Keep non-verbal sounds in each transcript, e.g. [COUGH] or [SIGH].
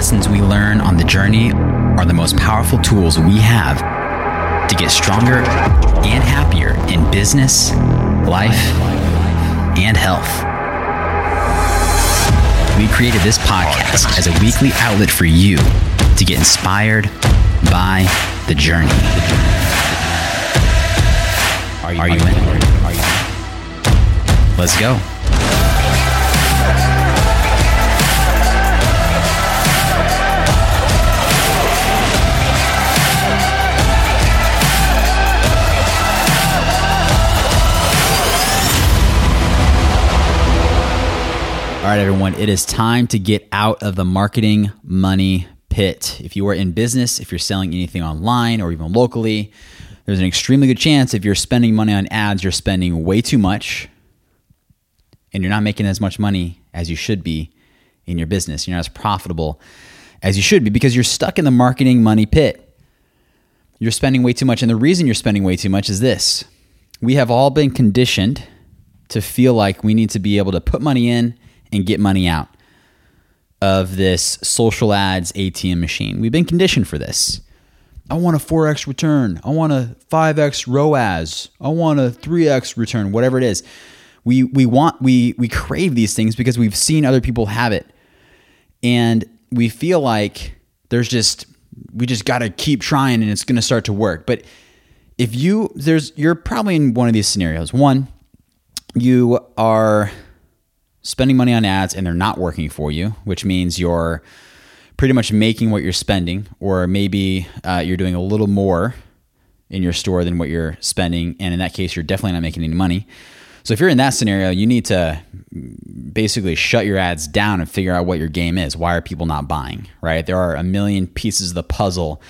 lessons we learn on the journey are the most powerful tools we have to get stronger and happier in business, life, and health. We created this podcast as a weekly outlet for you to get inspired by the journey. Are you, in? Let's go. All right, everyone, it is time to get out of the marketing money pit. If you are in business, if you're selling anything online or even locally, there's an extremely good chance if you're spending money on ads, you're spending way too much and you're not making as much money as you should be in your business. You're not as profitable as you should be because you're stuck in the marketing money pit. You're spending way too much. And the reason you're spending way too much is this we have all been conditioned to feel like we need to be able to put money in and get money out of this social ads ATM machine. We've been conditioned for this. I want a 4x return. I want a 5x ROAS. I want a 3x return, whatever it is. We we want we we crave these things because we've seen other people have it. And we feel like there's just we just got to keep trying and it's going to start to work. But if you there's you're probably in one of these scenarios. One, you are spending money on ads and they're not working for you, which means you're pretty much making what you're spending, or maybe uh, you're doing a little more in your store than what you're spending. And in that case, you're definitely not making any money. So if you're in that scenario, you need to basically shut your ads down and figure out what your game is. Why are people not buying, right? There are a million pieces of the puzzle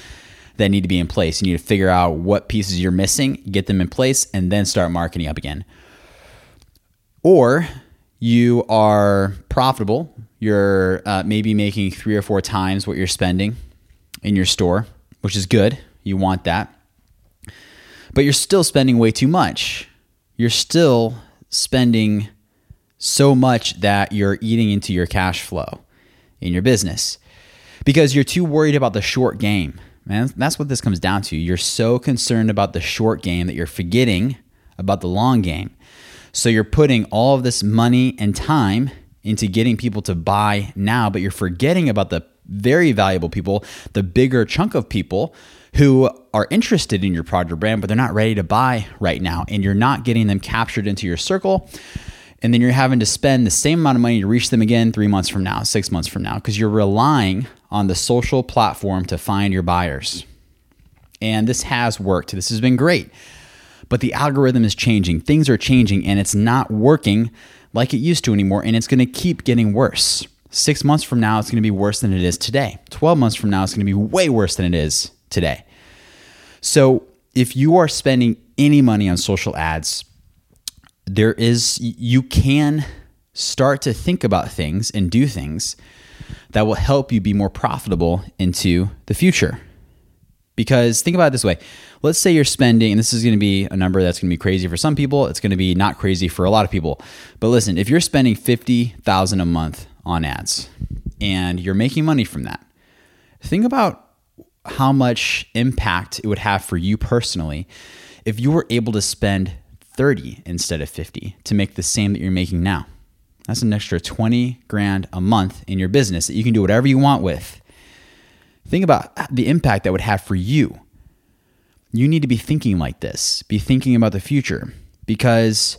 that need to be in place. You need to figure out what pieces you're missing, get them in place, and then start marketing up again. Or you are profitable. You're uh, maybe making three or four times what you're spending in your store, which is good. You want that. But you're still spending way too much. You're still spending so much that you're eating into your cash flow in your business because you're too worried about the short game. Man, that's what this comes down to. You're so concerned about the short game that you're forgetting about the long game. So you're putting all of this money and time into getting people to buy now, but you're forgetting about the very valuable people, the bigger chunk of people who are interested in your product or brand, but they're not ready to buy right now. And you're not getting them captured into your circle. And then you're having to spend the same amount of money to reach them again three months from now, six months from now, because you're relying on the social platform to find your buyers. And this has worked. This has been great but the algorithm is changing. Things are changing and it's not working like it used to anymore. And it's going to keep getting worse. Six months from now, it's going to be worse than it is today. 12 months from now, it's going to be way worse than it is today. So if you are spending any money on social ads, there is, you can start to think about things and do things that will help you be more profitable into the future. Because think about it this way let's say you're spending, and this is going to be a number that's going to be crazy for some people, it's going to be not crazy for a lot of people. But listen, if you're spending 50,000 a month on ads and you're making money from that, think about how much impact it would have for you personally if you were able to spend 30 instead of 50 to make the same that you're making now. That's an extra 20 grand a month in your business that you can do whatever you want with. Think about the impact that would have for you you need to be thinking like this, be thinking about the future because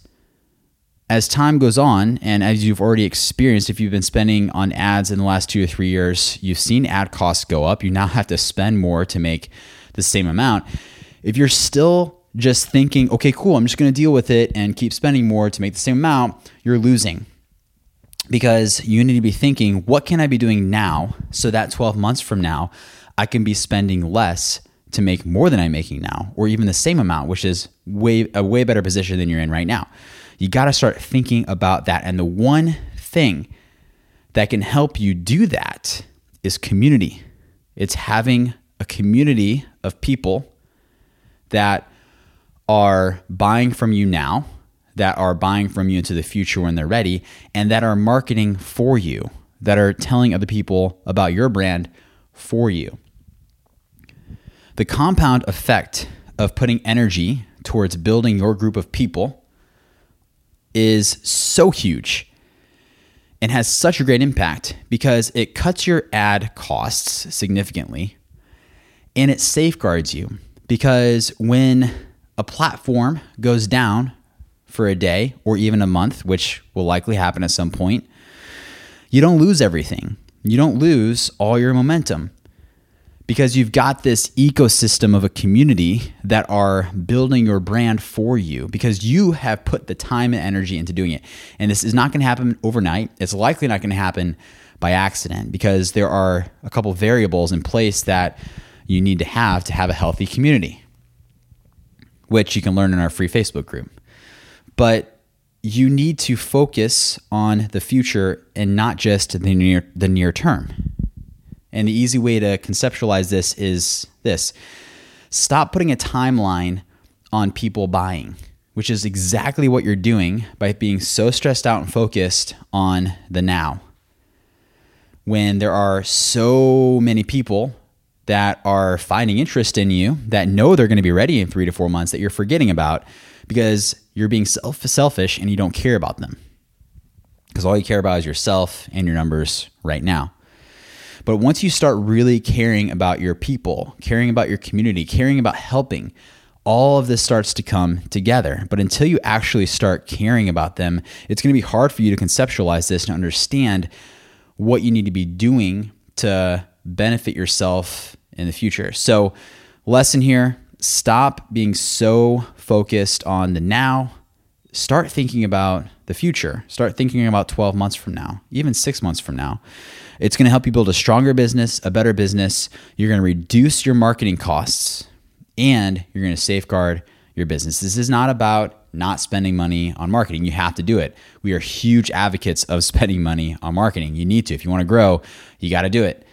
as time goes on, and as you've already experienced, if you've been spending on ads in the last two or three years, you've seen ad costs go up. You now have to spend more to make the same amount. If you're still just thinking, okay, cool, I'm just going to deal with it and keep spending more to make the same amount, you're losing. Because you need to be thinking, what can I be doing now so that 12 months from now, I can be spending less to make more than I'm making now, or even the same amount, which is way a way better position than you're in right now. You got to start thinking about that. And the one thing that can help you do that is community. It's having a community of people that are buying from you now, that are buying from you into the future when they're ready, and that are marketing for you that are telling other people about your brand for you. The compound effect of putting energy towards building your group of people is so huge and has such a great impact because it cuts your ad costs significantly and it safeguards you because when a platform goes down for a day or even a month, which will likely happen at some point, you don't lose everything. You don't lose all your momentum because you've got this ecosystem of a community that are building your brand for you because you have put the time and energy into doing it. And this is not going to happen overnight. It's likely not going to happen by accident because there are a couple variables in place that you need to have to have a healthy community, which you can learn in our free Facebook group. But you need to focus on the future and not just the near the near term. And the easy way to conceptualize this is this stop putting a timeline on people buying, which is exactly what you're doing by being so stressed out and focused on the now. When there are so many people that are finding interest in you that know they're going to be ready in three to four months that you're forgetting about because you're being self- selfish and you don't care about them. Because all you care about is yourself and your numbers right now. But once you start really caring about your people, caring about your community, caring about helping, all of this starts to come together. But until you actually start caring about them, it's going to be hard for you to conceptualize this and understand what you need to be doing to benefit yourself in the future. So, lesson here stop being so focused on the now. Start thinking about the future. Start thinking about 12 months from now, even six months from now. It's going to help you build a stronger business, a better business. You're going to reduce your marketing costs and you're going to safeguard your business. This is not about not spending money on marketing. You have to do it. We are huge advocates of [LAUGHS] spending money on marketing. You need to. If you want to grow, you got to do it.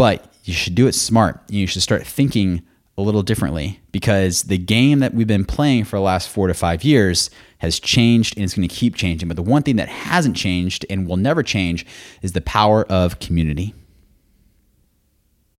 But you should do it smart. You should start thinking a little differently because the game that we've been playing for the last four to five years has changed and it's going to keep changing. But the one thing that hasn't changed and will never change is the power of community.